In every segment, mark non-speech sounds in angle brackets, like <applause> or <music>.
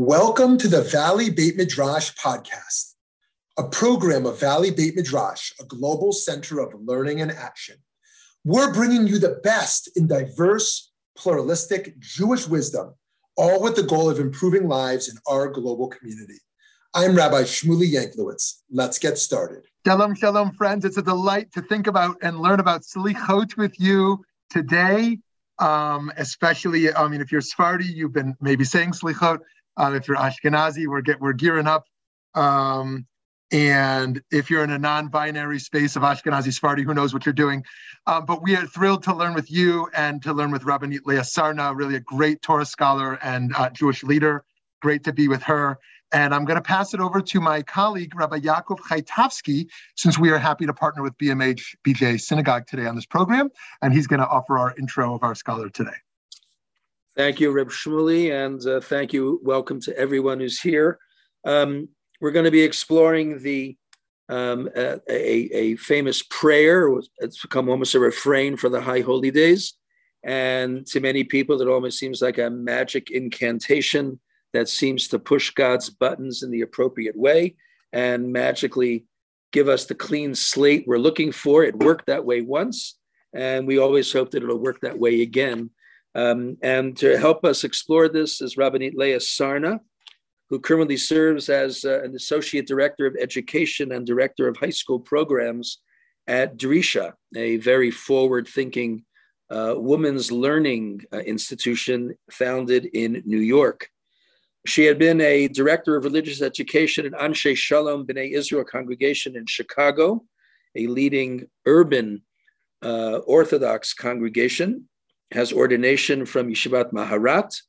Welcome to the Valley Beit Midrash podcast, a program of Valley Beit Midrash, a global center of learning and action. We're bringing you the best in diverse, pluralistic Jewish wisdom, all with the goal of improving lives in our global community. I'm Rabbi Shmuley Yanklowitz. Let's get started. Shalom, shalom, friends. It's a delight to think about and learn about Slichot with you today. Um, especially, I mean, if you're Sephardi, you've been maybe saying Slichot. Um, if you're Ashkenazi, we're get we're gearing up. Um, and if you're in a non-binary space of Ashkenazi Sephardi, who knows what you're doing? Um, but we are thrilled to learn with you and to learn with Rabbanit Leah Sarna, really a great Torah scholar and uh, Jewish leader. Great to be with her. And I'm going to pass it over to my colleague, Rabbi Yaakov Chaitovsky, since we are happy to partner with BMH BJ Synagogue today on this program. And he's going to offer our intro of our scholar today. Thank you, Reb Shmuley, and uh, thank you. Welcome to everyone who's here. Um, we're going to be exploring the um, a, a, famous prayer. It's become almost a refrain for the High Holy Days, and to many people, it almost seems like a magic incantation that seems to push God's buttons in the appropriate way and magically give us the clean slate we're looking for. It worked that way once, and we always hope that it'll work that way again um, and to help us explore this is Rabbanit Leah Sarna, who currently serves as uh, an Associate Director of Education and Director of High School Programs at Drisha, a very forward thinking uh, women's learning uh, institution founded in New York. She had been a director of religious education at Anshe Shalom B'nai Israel congregation in Chicago, a leading urban uh, Orthodox congregation has ordination from Yeshivat Maharat,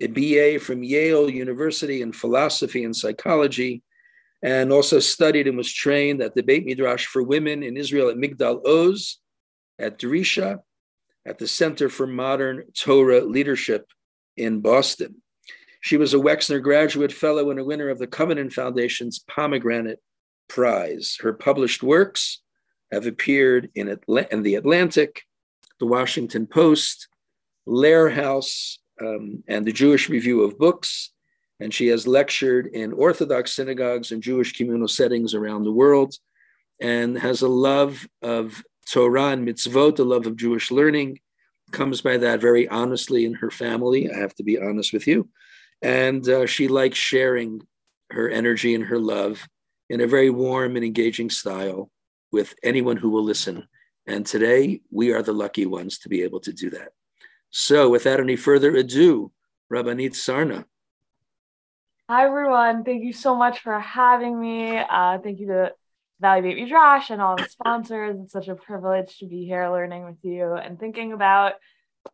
a BA from Yale University in philosophy and psychology, and also studied and was trained at the Beit Midrash for Women in Israel at Migdal Oz, at Drisha, at the Center for Modern Torah Leadership in Boston. She was a Wexner Graduate Fellow and a winner of the Covenant Foundation's Pomegranate Prize. Her published works have appeared in, Atl- in The Atlantic, the Washington Post, Lehrhaus, um, and the Jewish Review of Books. And she has lectured in Orthodox synagogues and Jewish communal settings around the world and has a love of Torah and mitzvot, a love of Jewish learning, comes by that very honestly in her family. I have to be honest with you. And uh, she likes sharing her energy and her love in a very warm and engaging style with anyone who will listen. And today we are the lucky ones to be able to do that. So without any further ado, Rabbanit Sarna. Hi, everyone. Thank you so much for having me. Uh, thank you to Valley Beit Midrash and all the sponsors. It's such a privilege to be here learning with you and thinking about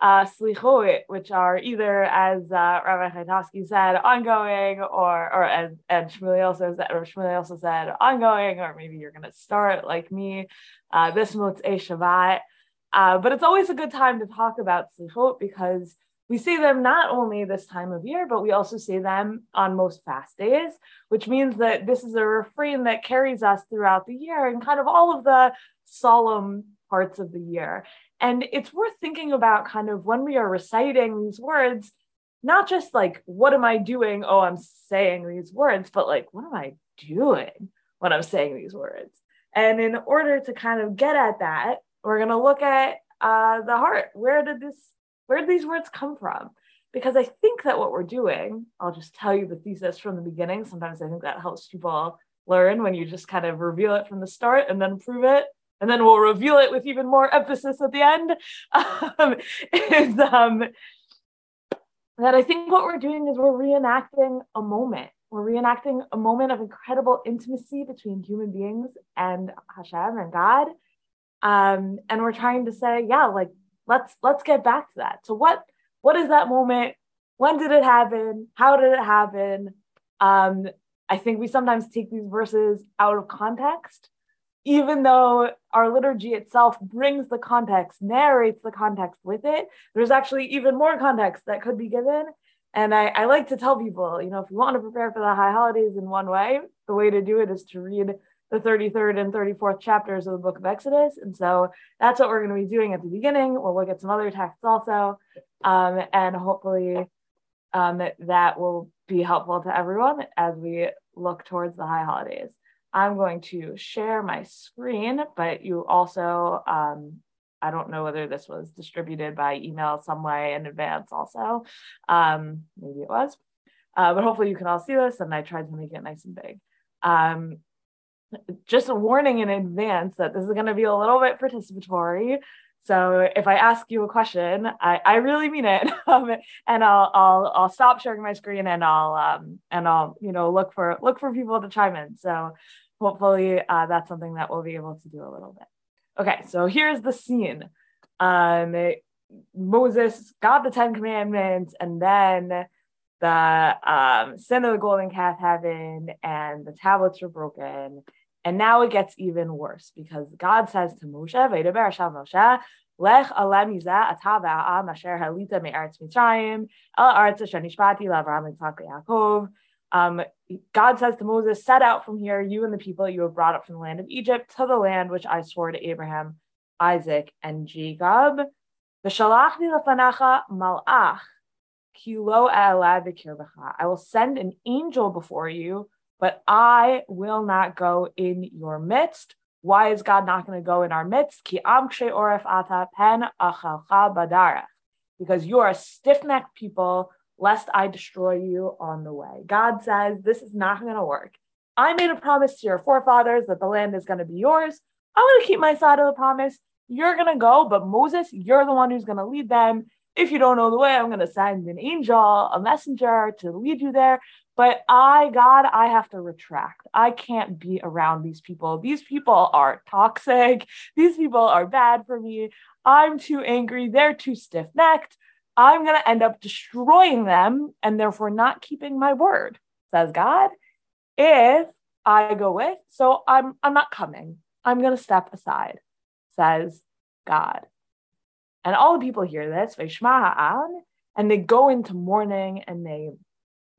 uh, slichot, which are either, as uh, Rabbi Chaitovsky said, ongoing, or or as and Shmuley also said, or Shmuley also said, ongoing, or maybe you're going to start like me uh, this Motzei Shabbat. Uh, but it's always a good time to talk about slichot because we see them not only this time of year, but we also see them on most fast days, which means that this is a refrain that carries us throughout the year and kind of all of the solemn parts of the year. And it's worth thinking about kind of when we are reciting these words, not just like, what am I doing? Oh, I'm saying these words, but like, what am I doing when I'm saying these words? And in order to kind of get at that, we're going to look at uh, the heart. Where did this, where did these words come from? Because I think that what we're doing, I'll just tell you the thesis from the beginning. Sometimes I think that helps people learn when you just kind of reveal it from the start and then prove it. And then we'll reveal it with even more emphasis at the end. <laughs> Um, is um, that I think what we're doing is we're reenacting a moment. We're reenacting a moment of incredible intimacy between human beings and Hashem and God um, and we're trying to say yeah like let's let's get back to that so what what is that moment when did it happen how did it happen um, i think we sometimes take these verses out of context even though our liturgy itself brings the context narrates the context with it there's actually even more context that could be given and I, I like to tell people you know if you want to prepare for the high holidays in one way the way to do it is to read the 33rd and 34th chapters of the book of Exodus. And so that's what we're going to be doing at the beginning. We'll look at some other texts also. Um, and hopefully um, that, that will be helpful to everyone as we look towards the high holidays. I'm going to share my screen, but you also, um, I don't know whether this was distributed by email some way in advance also. Um, maybe it was, uh, but hopefully you can all see this and I tried to make it nice and big. Um, just a warning in advance that this is going to be a little bit participatory. So if I ask you a question, I, I really mean it, <laughs> um, and I'll I'll I'll stop sharing my screen and I'll um, and I'll you know look for look for people to chime in. So hopefully uh, that's something that we'll be able to do a little bit. Okay, so here's the scene. Um, Moses got the Ten Commandments, and then the um, sin of the golden calf happened, and the tablets were broken. And now it gets even worse because God says to Moshe, Vaydaber Hashem Moshe, Lech alem yizeh ata va'am asher halita me'eretz Mitzrayim el aretz asher nishbati l'Avraham Yitzchak Yaakov. Um, God says to Moses, set out from here, you and the people you have brought up from the land of Egypt to the land which I swore to Abraham, Isaac, and Jacob. V'shalachni lefanacha malach kilo I will send an angel before you but I will not go in your midst. Why is God not going to go in our midst? Because you are a stiff necked people, lest I destroy you on the way. God says, This is not going to work. I made a promise to your forefathers that the land is going to be yours. I'm going to keep my side of the promise. You're going to go, but Moses, you're the one who's going to lead them. If you don't know the way, I'm going to send an angel, a messenger to lead you there. But I, God, I have to retract. I can't be around these people. These people are toxic. These people are bad for me. I'm too angry. They're too stiff necked. I'm going to end up destroying them and therefore not keeping my word, says God. If I go with, so I'm, I'm not coming. I'm going to step aside, says God. And all the people hear this, and they go into mourning and they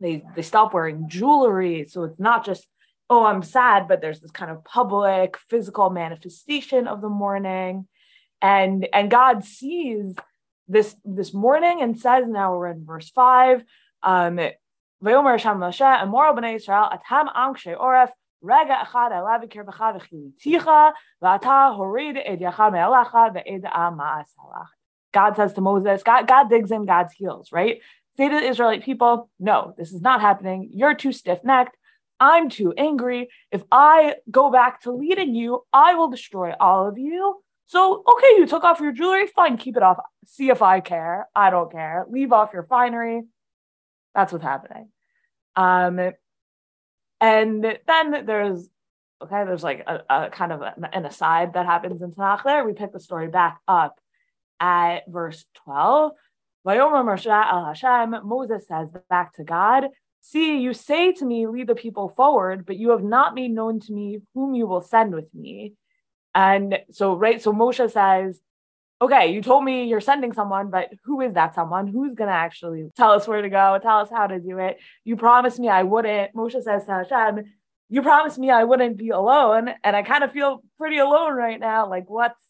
they they stop wearing jewelry so it's not just oh i'm sad but there's this kind of public physical manifestation of the mourning and and god sees this this mourning and says now we're in verse 5 um ויאמר שם משה אמור בני ישראל אתם עם קשי עורף רגע אחד עלה בקרבך וכיליתיך ואתה הוריד את ידך מעליך ואדע מעשה לך. God says to Moses, God, God digs in God's heels, right? Say to the Israelite people, no, this is not happening. You're too stiff necked. I'm too angry. If I go back to leading you, I will destroy all of you. So, okay, you took off your jewelry. Fine, keep it off. See if I care. I don't care. Leave off your finery. That's what's happening. Um, and then there's okay, there's like a, a kind of an aside that happens in Tanakh there. We pick the story back up at verse 12. Uh, Moses says back to God, See, you say to me, lead the people forward, but you have not made known to me whom you will send with me. And so, right, so Moshe says, Okay, you told me you're sending someone, but who is that someone? Who's going to actually tell us where to go, tell us how to do it? You promised me I wouldn't. Moshe says to Hashem, You promised me I wouldn't be alone. And I kind of feel pretty alone right now. Like, what's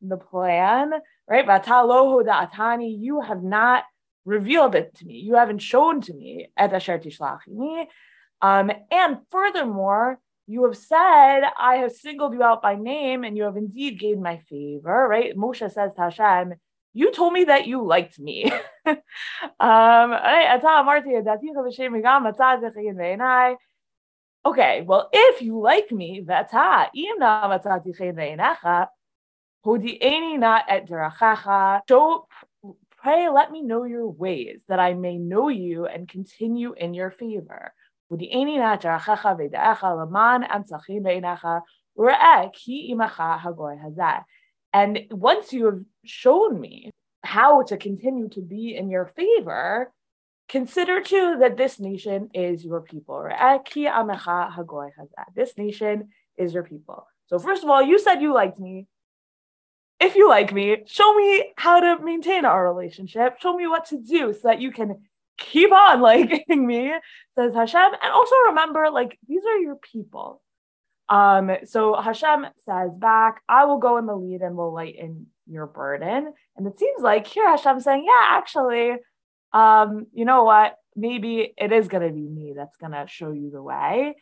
the plan, right? atani, you have not revealed it to me. You haven't shown to me Um, and furthermore, you have said, I have singled you out by name and you have indeed gained my favor, right? Moshe says to Hashem, you told me that you liked me. <laughs> um, okay, well, if you like me, not at Show, pray, let me know your ways, that I may know you and continue in your favor. And once you have shown me how to continue to be in your favor, consider too that this nation is your people. This nation is your people. So, first of all, you said you liked me if you like me, show me how to maintain our relationship. Show me what to do so that you can keep on <laughs> liking me, says Hashem. And also remember, like, these are your people. Um, so Hashem says back, I will go in the lead and will lighten your burden. And it seems like here Hashem saying, Yeah, actually, um, you know what? maybe it is to be me that's to show you the way.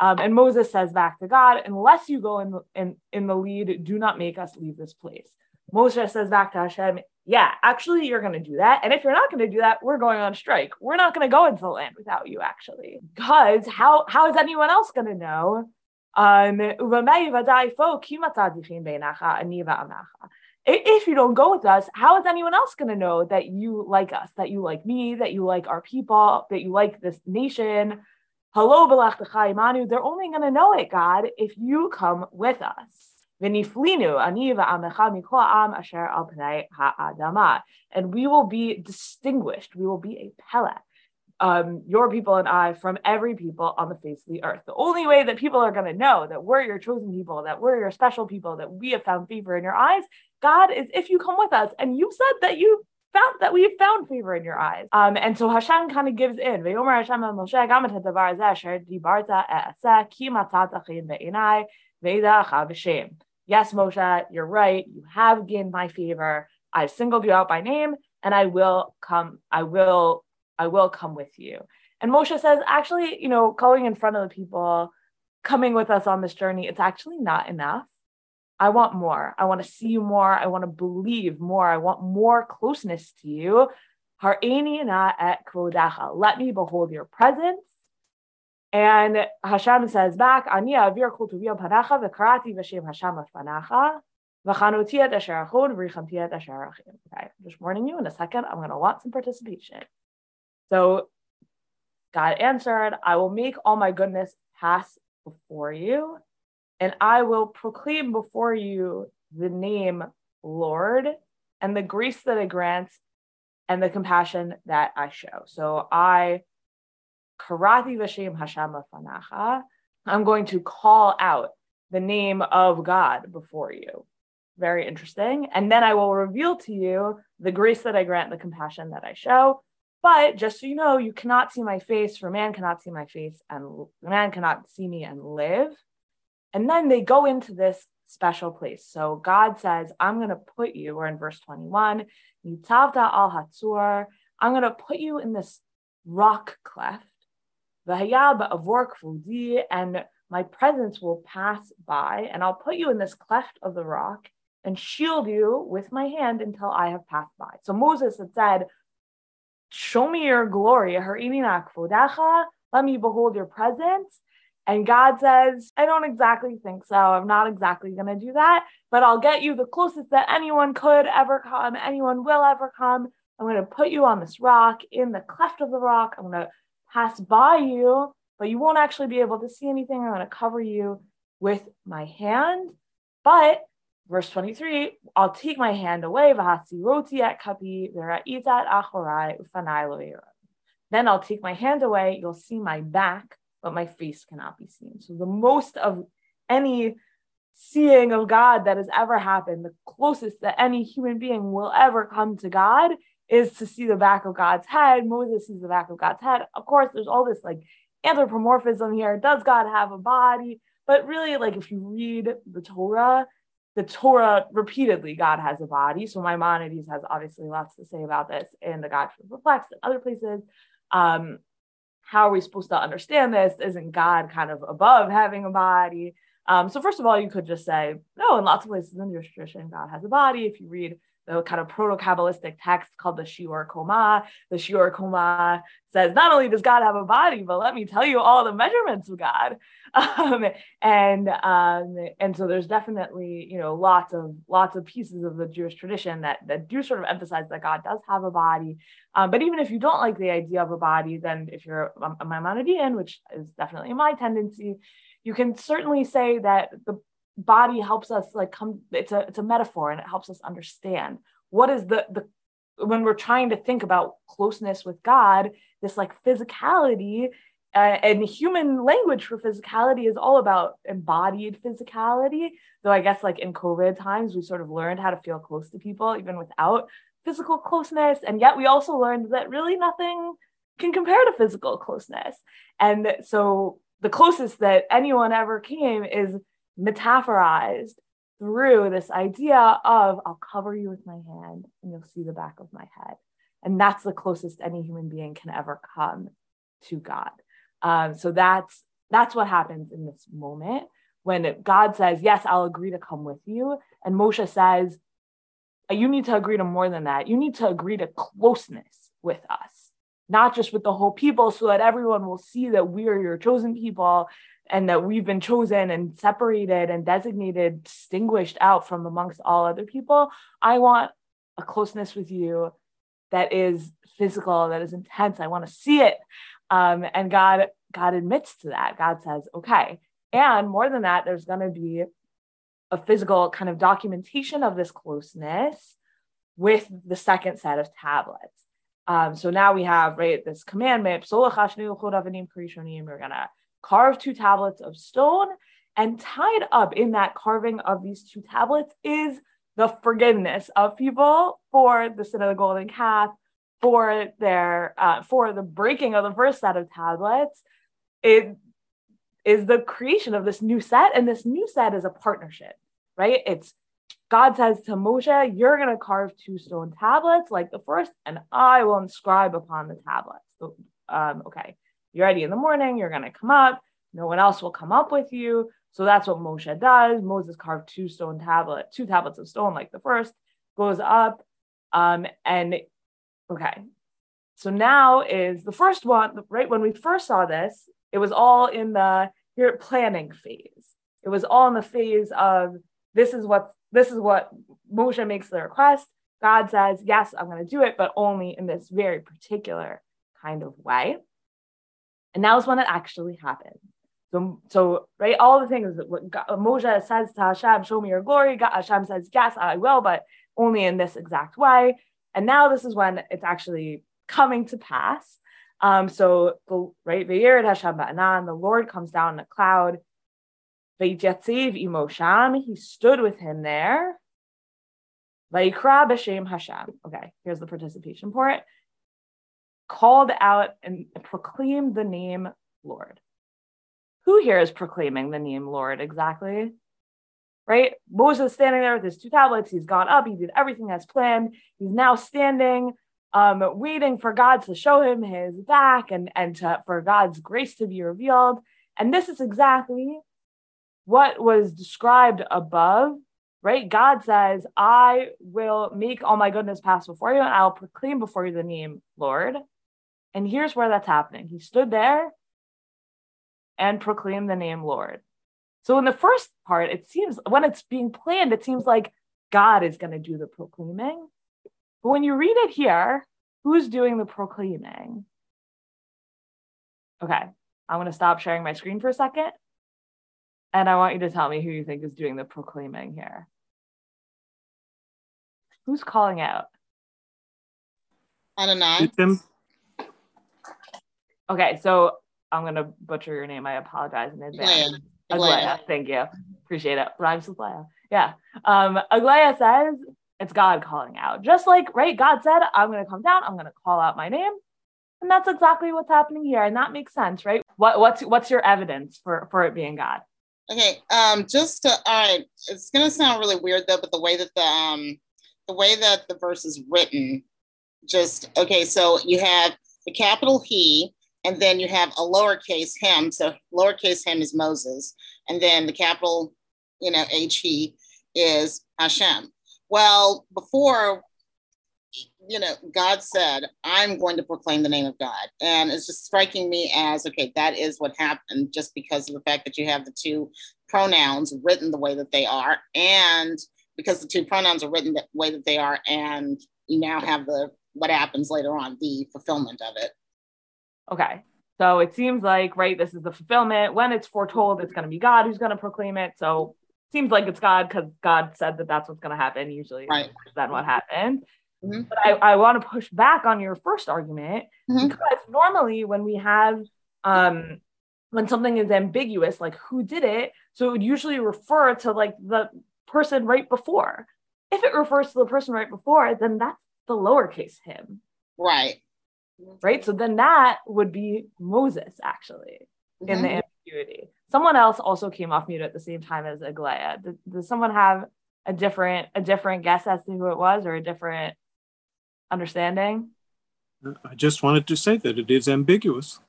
Um, and Moses says back to God, unless you go in, in, in the lead, do not make us leave this place. Moses says back to Hashem, yeah, actually, you're going to do that. And if you're not going to do that, we're going on strike. We're not going to go into the land without you, actually. Because how, how is anyone else going to know? Um, if you don't go with us, how is anyone else going to know that you like us, that you like me, that you like our people, that you like this nation? Hello, Imanu. They're only going to know it, God, if you come with us. And we will be distinguished. We will be a Pele, um, your people and I, from every people on the face of the earth. The only way that people are going to know that we're your chosen people, that we're your special people, that we have found favor in your eyes, God, is if you come with us. And you said that you found that we found favor in your eyes. Um, and so Hashem kind of gives in. Yes, Moshe, you're right. You have gained my favor. I've singled you out by name, and I will come, I will, I will come with you. And Moshe says, actually, you know, going in front of the people, coming with us on this journey, it's actually not enough. I want more. I want to see you more. I want to believe more. I want more closeness to you. Har'eni na et kvodacha. Let me behold your presence. And Hashem says back, Ani avir kol tuviyam panacha v'karati v'shem Hashem afanacha v'chanoti et asher achon v'richamti et asher achim. Okay, just warning you in a second, I'm going to want some participation. So God answered, I will make all my goodness pass before you and I will proclaim before you the name Lord and the grace that I grant and the compassion that I show. So I karati v'shem Hashem fanacha. I'm going to call out the name of God before you. Very interesting. And then I will reveal to you the grace that I grant, the compassion that I show. But just so you know, you cannot see my face, for man cannot see my face, and man cannot see me and live. And then they go into this special place. So God says, I'm going to put you, we're in verse 21, Nitavta al Hatzur, I'm going to put you in this rock cleft. And my presence will pass by, and I'll put you in this cleft of the rock and shield you with my hand until I have passed by. So Moses had said, Show me your glory. Her enakfudaha, let me behold your presence. And God says, I don't exactly think so. I'm not exactly going to do that, but I'll get you the closest that anyone could ever come, anyone will ever come. I'm going to put you on this rock in the cleft of the rock. I'm going to pass by you, but you won't actually be able to see anything. I'm going to cover you with my hand. But verse 23, I'll take my hand away. Then I'll take my hand away. You'll see my back but my face cannot be seen. So the most of any seeing of God that has ever happened, the closest that any human being will ever come to God is to see the back of God's head. Moses sees the back of God's head. Of course, there's all this like anthropomorphism here. Does God have a body? But really, like if you read the Torah, the Torah repeatedly, God has a body. So Maimonides has obviously lots to say about this in the Guide Perplexed and other places. Um, how are we supposed to understand this? Isn't God kind of above having a body? Um, so first of all, you could just say, no, in lots of places in Jewish tradition, God has a body. If you read the kind of proto-Kabbalistic text called the Shiur Koma. The Shiur Koma says, not only does God have a body, but let me tell you all the measurements of God. <laughs> Um, and um, and so there's definitely, you know, lots of lots of pieces of the Jewish tradition that, that do sort of emphasize that God does have a body. Um, but even if you don't like the idea of a body, then if you're a, a Maimonidean, which is definitely my tendency, you can certainly say that the body helps us like come it's a it's a metaphor and it helps us understand what is the the when we're trying to think about closeness with god this like physicality uh, and human language for physicality is all about embodied physicality. Though i guess like in covid times we sort of learned how to feel close to people even without physical closeness. And yet we also learned that really nothing can compare to physical closeness. And so the closest that anyone ever came is metaphorized through this idea of I'll cover you with my hand and you'll see the back of my head. And that's the closest any human being can ever come to God. Um, so that's that's what happens in this moment when God says, Yes, I'll agree to come with you. And Moshe says, You need to agree to more than that. You need to agree to closeness with us, not just with the whole people, so that everyone will see that we are your chosen people and that we've been chosen and separated and designated, distinguished out from amongst all other people. I want a closeness with you that is physical, that is intense. I want to see it. Um, and God, God admits to that. God says, okay. And more than that, there's going to be a physical kind of documentation of this closeness with the second set of tablets. Um, so now we have right this commandment. We're gonna carve two tablets of stone, and tied up in that carving of these two tablets is the forgiveness of people for the sin of the golden calf, for their uh, for the breaking of the first set of tablets. It is the creation of this new set, and this new set is a partnership, right? It's God says to Moshe, You're going to carve two stone tablets like the first, and I will inscribe upon the tablets. So, um, okay, you're ready in the morning, you're going to come up, no one else will come up with you. So that's what Moshe does. Moses carved two stone tablet, two tablets of stone like the first, goes up, um, and okay. So now is the first one, right? When we first saw this, it was all in the here planning phase. It was all in the phase of this is what this is what Moshe makes the request. God says, yes, I'm going to do it, but only in this very particular kind of way. And now is when it actually happens. So, so right, all the things that what God, Moshe says to Hashem, show me your glory. God, Hashem says, yes, I will, but only in this exact way. And now this is when it's actually coming to pass. Um, so the right, Ve'yered Hashem ba'anan, the Lord comes down in a cloud. Ve'yatziv imosham, he stood with him there. Vayikra b'shem Hashem. Okay, here's the participation part. Called out and proclaimed the name Lord. Who here is proclaiming the name Lord exactly? Right? Moses standing there with his two tablets. He's gone up. He did everything as planned. He's now standing um, waiting for God to show him his back and, and to, for God's grace to be revealed. And this is exactly what was described above, right? God says, I will make all my goodness pass before you, and I'll proclaim before you the name Lord. And here's where that's happening. He stood there and proclaimed the name Lord. So in the first part, it seems when it's being planned, it seems like God is going to do the proclaiming. But when you read it here, who's doing the proclaiming? Okay, I'm going to stop sharing my screen for a second. And I want you to tell me who you think is doing the proclaiming here. Who's calling out? I don't know. Okay, so I'm going to butcher your name. I apologize in advance. Aglaya. Thank you. Appreciate it. Rhymes with Leia. Yeah. Um, Aglaya says, it's God calling out. Just like, right, God said, I'm going to come down, I'm going to call out my name. And that's exactly what's happening here. And that makes sense, right? What, what's, what's your evidence for, for it being God? Okay, um, just to, all right, it's to sound really weird though, but the way that the, um, the way that the verse is written, just, okay, so you have the capital He, and then you have a lowercase him. So lowercase him is Moses, and then the capital, you know, H he is Hashem. Well, before, you know, God said, I'm going to proclaim the name of God. And it's just striking me as, okay, that is what happened just because of the fact that you have the two pronouns written the way that they are. And because the two pronouns are written the way that they are, and you now have the what happens later on, the fulfillment of it. Okay. So it seems like, right, this is the fulfillment. When it's foretold, it's going to be God who's going to proclaim it. So seems like it's God because God said that that's what's going to happen. Usually, right. then what happened. Mm-hmm. But I, I want to push back on your first argument mm-hmm. because normally when we have um when something is ambiguous, like who did it, so it would usually refer to like the person right before. If it refers to the person right before, then that's the lowercase him. Right. Right. So then that would be Moses actually mm-hmm. in the ambiguity someone else also came off mute at the same time as Aglaya. Did, does someone have a different a different guess as to who it was or a different understanding? I just wanted to say that it is ambiguous.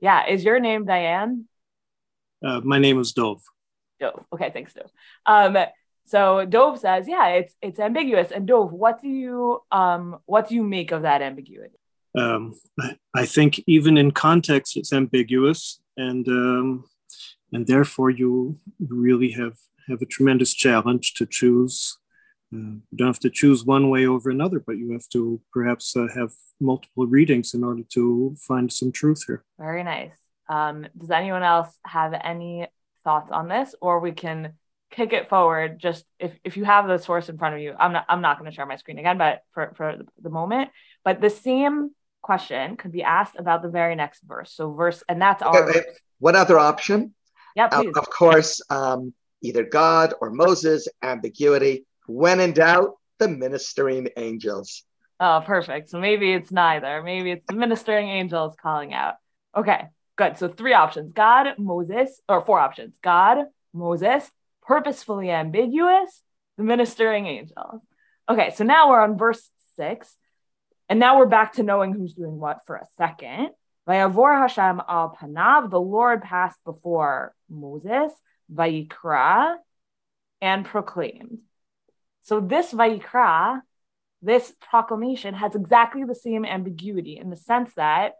Yeah. Is your name Diane? Uh, my name is Dove. Dove. Okay, thanks, Dove. Um, so Dove says, yeah, it's it's ambiguous. And Dove, what do you um what do you make of that ambiguity? Um, I think even in context, it's ambiguous, and um, and therefore you really have have a tremendous challenge to choose. Uh, you don't have to choose one way over another, but you have to perhaps uh, have multiple readings in order to find some truth here. Very nice. Um, does anyone else have any thoughts on this, or we can kick it forward? Just if, if you have the source in front of you, I'm not I'm not going to share my screen again, but for for the moment, but the same question could be asked about the very next verse. So verse, and that's our. Wait, wait. One other option. Yeah, Uh, of course, um, either God or Moses. Ambiguity. When in doubt, the ministering angels. Oh, perfect. So maybe it's neither. Maybe it's the ministering angels calling out. Okay, good. So three options God, Moses, or four options God, Moses, purposefully ambiguous, the ministering angels. Okay, so now we're on verse six. And now we're back to knowing who's doing what for a second. Vayavor Hashem al panav, the Lord passed before Moses, Vayikra, and proclaimed. So this Vayikra, this proclamation has exactly the same ambiguity in the sense that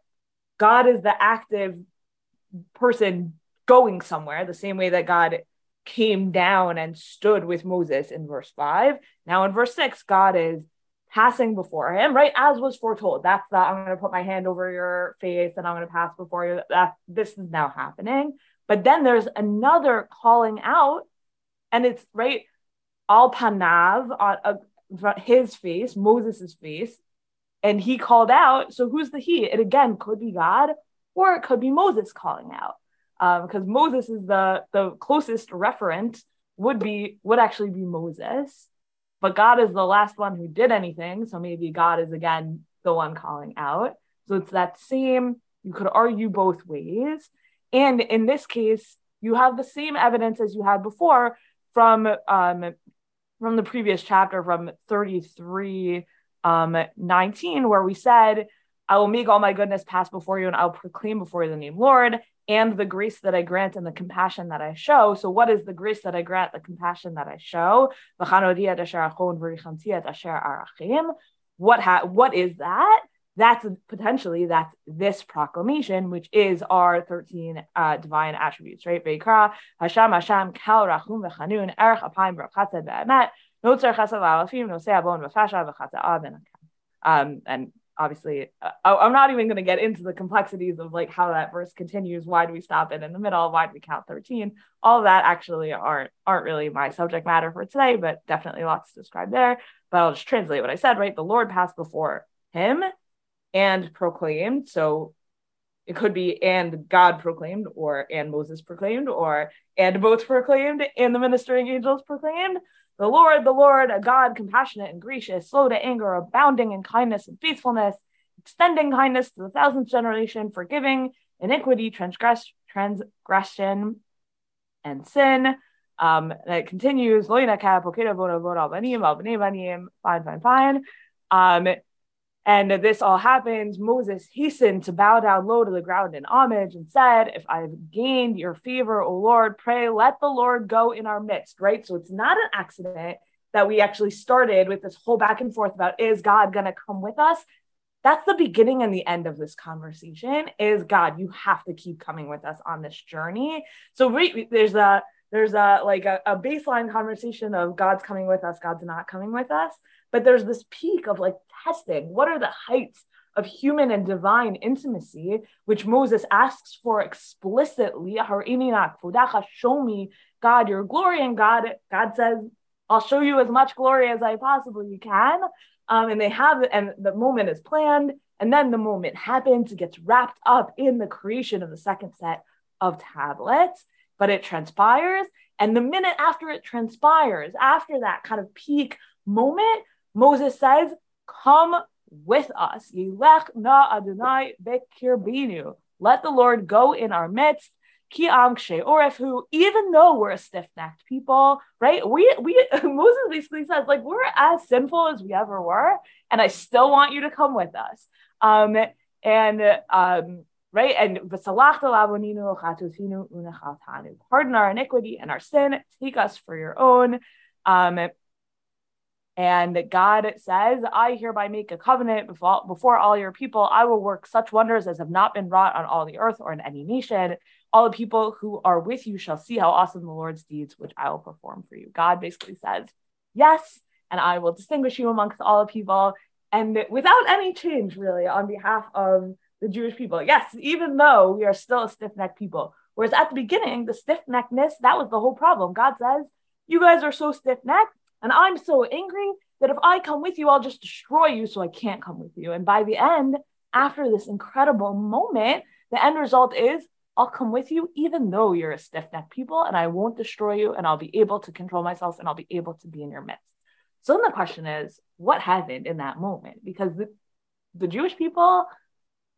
God is the active person going somewhere, the same way that God came down and stood with Moses in verse 5. Now in verse 6, God is passing before him, right? As was foretold. That's the I'm going to put my hand over your face and I'm going to pass before you. That this is now happening. But then there's another calling out, and it's right al panav on uh, his face, Moses's face, and he called out. So who's the he? It again could be God, or it could be Moses calling out, because Moses is the the closest referent would be would actually be Moses, but God is the last one who did anything. So maybe God is again the one calling out. So it's that same. You could argue both ways, and in this case, you have the same evidence as you had before from um, from the previous chapter from 33 um 19 where we said i will make all my goodness pass before you and i'll proclaim before you the name lord and the grace that i grant and the compassion that i show. So what is the grace that i grant the compassion that i show? What ha- what is that that's potentially that's this proclamation, which is our 13 uh, divine attributes, right? Veikra, Hashem, Hashem, Kal, Rachum, Erech, Apayim, Notzer, Chesed, La'alafim, Abon, Um, and obviously, uh, I'm not even going to get into the complexities of like how that verse continues. Why do we stop it in the middle? Why do we count 13? All that actually aren't aren't really my subject matter for today, but definitely lots to describe there. But I'll just translate what I said, right? The Lord passed before him and proclaimed. So it could be and God proclaimed, or and Moses proclaimed, or and both proclaimed, and the ministering angels proclaimed. The Lord, the Lord, a God compassionate and gracious, slow to anger, abounding in kindness and faithfulness, extending kindness to the thousandth generation, forgiving iniquity, transgress, transgression, and sin. Um, and it continues, fine, fine, fine. Um, and this all happened. Moses hastened to bow down low to the ground in homage and said, If I've gained your favor, O Lord, pray, let the Lord go in our midst, right? So it's not an accident that we actually started with this whole back and forth about is God going to come with us? That's the beginning and the end of this conversation is God, you have to keep coming with us on this journey. So we, there's a there's a like a, a baseline conversation of God's coming with us, God's not coming with us. But there's this peak of like testing. What are the heights of human and divine intimacy, which Moses asks for explicitly? Show me, God, your glory. And God, God says, I'll show you as much glory as I possibly can. Um, and they have, and the moment is planned. And then the moment happens, it gets wrapped up in the creation of the second set of tablets, but it transpires. And the minute after it transpires, after that kind of peak moment, Moses says, Come with us. Yilech na Adonai bekirbinu. Let the Lord go in our midst. Ki am who even though we're a stiff-necked people, right? We we <laughs> Moses basically says, like, we're as sinful as we ever were, and I still want you to come with us. Um, and um, right, and pardon our iniquity and our sin, take us for your own. Um, and God says, I hereby make a covenant before, before all your people. I will work such wonders as have not been wrought on all the earth or in any nation. All the people who are with you shall see how awesome the Lord's deeds, which I will perform for you. God basically says, Yes, and I will distinguish you amongst all the people. And without any change, really, on behalf of the Jewish people. Yes, even though we are still a stiff necked people. Whereas at the beginning, the stiff neckedness, that was the whole problem. God says, You guys are so stiff necked and I'm so angry that if I come with you, I'll just destroy you. So I can't come with you. And by the end, after this incredible moment, the end result is I'll come with you, even though you're a stiff necked people, and I won't destroy you, and I'll be able to control myself and I'll be able to be in your midst. So then the question is, what happened in that moment? Because the, the Jewish people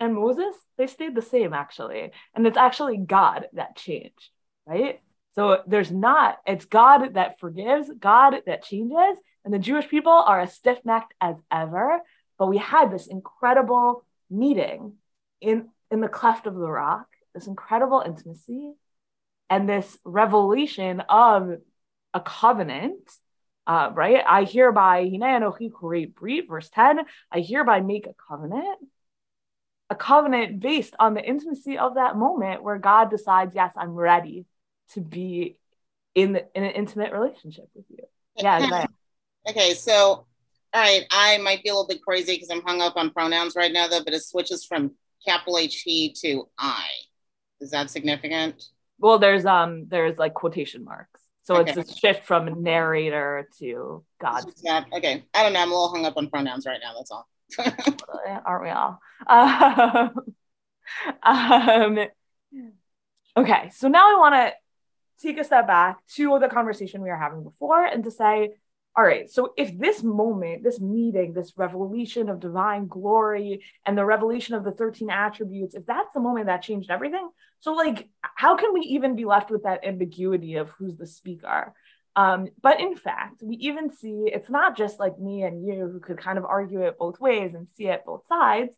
and Moses, they stayed the same actually. And it's actually God that changed, right? So there's not, it's God that forgives, God that changes, and the Jewish people are as stiff necked as ever. But we had this incredible meeting in, in the cleft of the rock, this incredible intimacy, and this revelation of a covenant. Uh, right? I hereby, verse 10, I hereby make a covenant, a covenant based on the intimacy of that moment where God decides, yes, I'm ready to be in the, in an intimate relationship with you. Yeah, exactly. <laughs> Okay, so all right, I might be a little bit crazy because I'm hung up on pronouns right now, though, but it switches from capital H he to I. Is that significant? Well, there's um there's like quotation marks. So okay. it's a shift from narrator to God. Okay. I don't know. I'm a little hung up on pronouns right now. That's all. <laughs> Aren't we all? <laughs> Um, um, okay. So now I want to take a step back to the conversation we were having before and to say, all right, so if this moment, this meeting, this revelation of divine glory and the revelation of the 13 attributes, if that's the moment that changed everything, so like, how can we even be left with that ambiguity of who's the speaker? Um, but in fact, we even see it's not just like me and you who could kind of argue it both ways and see it both sides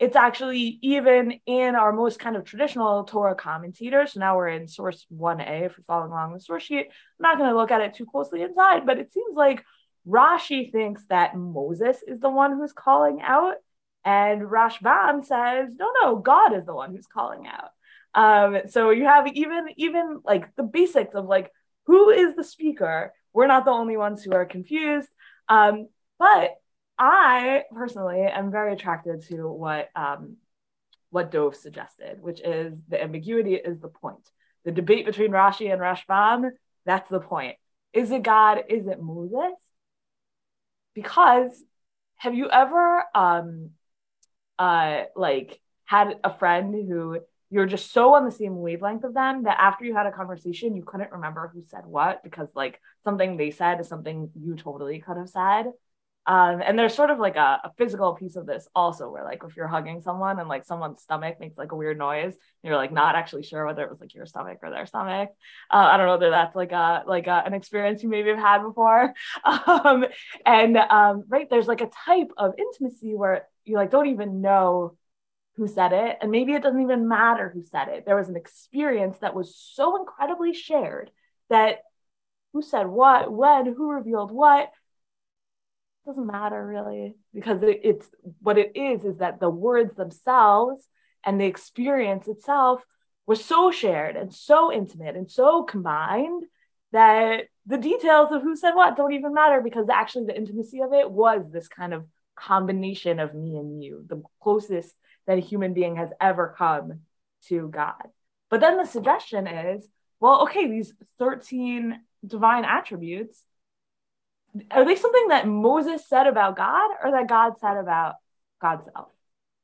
it's actually even in our most kind of traditional Torah commentators. So now we're in source 1a if you're following along the source sheet. I'm not going to look at it too closely inside, but it seems like Rashi thinks that Moses is the one who's calling out, and Rashbam says, no, no, God is the one who's calling out. Um, so you have even even like the basics of like who is the speaker. We're not the only ones who are confused. Um, but I personally am very attracted to what um, what Dove suggested, which is the ambiguity is the point. The debate between Rashi and Rashbam, that's the point. Is it God? Is it Moses? Because have you ever um uh like had a friend who you're just so on the same wavelength of them that after you had a conversation you couldn't remember who said what because like something they said is something you totally could have said um, and there's sort of like a, a, physical piece of this also, where like if you're hugging someone and like someone's stomach makes like a weird noise, you're like not actually sure whether it was like your stomach or their stomach. Uh, I don't know whether that's like a like a, an experience you maybe have had before. <laughs> Um, and um, right there's like a type of intimacy where you like don't even know who said it, and maybe it doesn't even matter who said it. There was an experience that was so incredibly shared that who said what, when, who revealed what doesn't matter really because it, it's what it is is that the words themselves and the experience itself was so shared and so intimate and so combined that the details of who said what don't even matter because actually the intimacy of it was this kind of combination of me and you, the closest that a human being has ever come to God. But then the suggestion is well, okay, these 13 divine attributes, are they something that Moses said about God or that God said about God's self?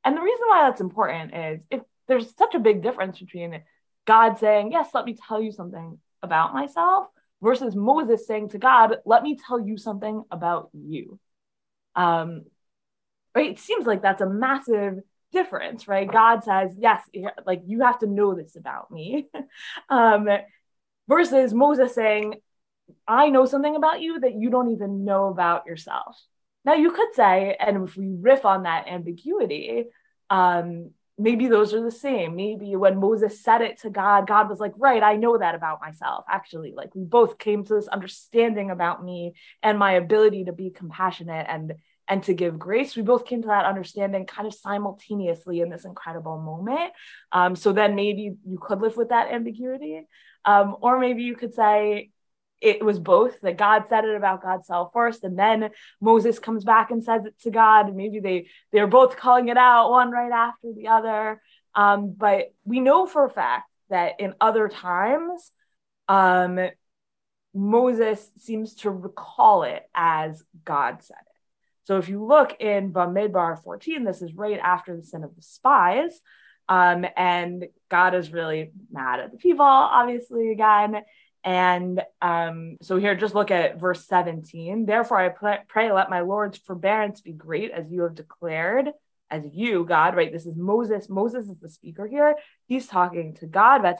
And the reason why that's important is if there's such a big difference between God saying, Yes, let me tell you something about myself, versus Moses saying to God, Let me tell you something about you. Um, right? It seems like that's a massive difference, right? God says, Yes, like you have to know this about me. <laughs> um, versus Moses saying, I know something about you that you don't even know about yourself. now you could say, and if we riff on that ambiguity, um, maybe those are the same. Maybe when Moses said it to God, God was like, right, I know that about myself. Actually, like we both came to this understanding about me and my ability to be compassionate and and to give grace. We both came to that understanding kind of simultaneously in this incredible moment. Um, so then maybe you could live with that ambiguity. Um, or maybe you could say, it was both that God said it about God's self first, and then Moses comes back and says it to God. And Maybe they they're both calling it out one right after the other. Um, but we know for a fact that in other times, um, Moses seems to recall it as God said it. So if you look in Bamidbar 14, this is right after the sin of the spies. Um, and God is really mad at the people, obviously, again. And um, so here, just look at verse 17. Therefore, I pray, let my Lord's forbearance be great as you have declared, as you, God, right? This is Moses. Moses is the speaker here. He's talking to God. As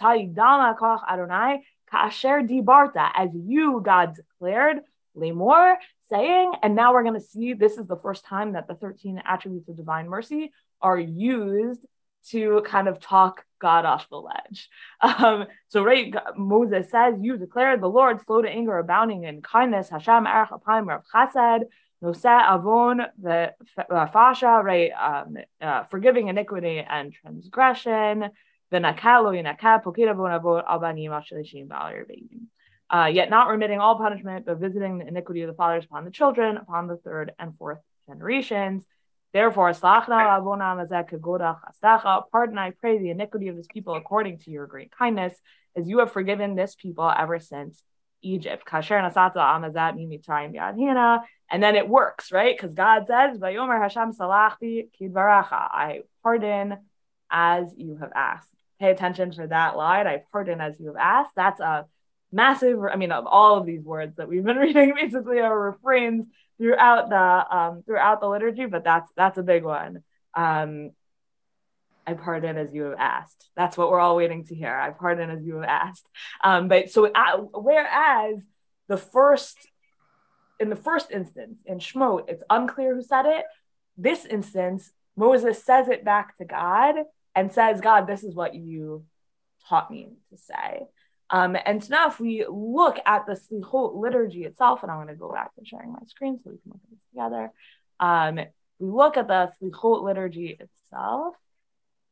you, God, declared, lemor, saying, and now we're going to see this is the first time that the 13 attributes of divine mercy are used to kind of talk God off the ledge. Um, so, right, Moses says, You declared the Lord slow to anger, abounding in kindness, Hashem, Erech Apayim, Rav Chesed, Noseh Avon, the Fasha, right, um, uh, forgiving iniquity and transgression, uh, yet not remitting all punishment, but visiting the iniquity of the fathers upon the children, upon the third and fourth generations. Therefore, pardon, I pray the iniquity of this people according to your great kindness, as you have forgiven this people ever since Egypt. And then it works, right? Because God says, I pardon as you have asked. Pay attention for that line. I pardon as you have asked. That's a massive, I mean, of all of these words that we've been <laughs> reading, basically are refrains throughout the um, throughout the liturgy, but that's that's a big one. Um, I pardon as you have asked. That's what we're all waiting to hear. I pardon as you have asked. Um, but so uh, whereas the first in the first instance in Shemot, it's unclear who said it. This instance, Moses says it back to God and says, God, this is what you taught me to say. Um, and so now if we look at the Slichot liturgy itself, and I'm going to go back to sharing my screen so we can look at this together. Um, we look at the Slichot liturgy itself,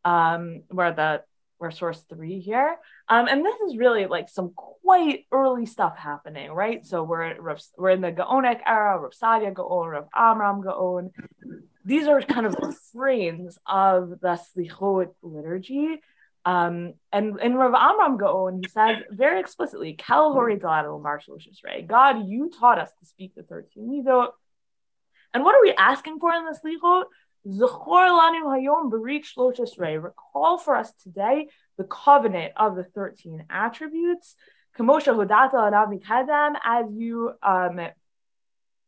um, where the we're source three here. Um, and this is really like some quite early stuff happening, right? So we're we're in the Gaonic era, Rav Saadia Gaon, Rav Amram Gaon. These are kind of the frames of the Slichot liturgy um, and in Rav Amram Gaon, he says very explicitly, Kel God, you taught us to speak the 13 midot. And what are we asking for in the slichot? Recall for us today the covenant of the 13 attributes. As you um,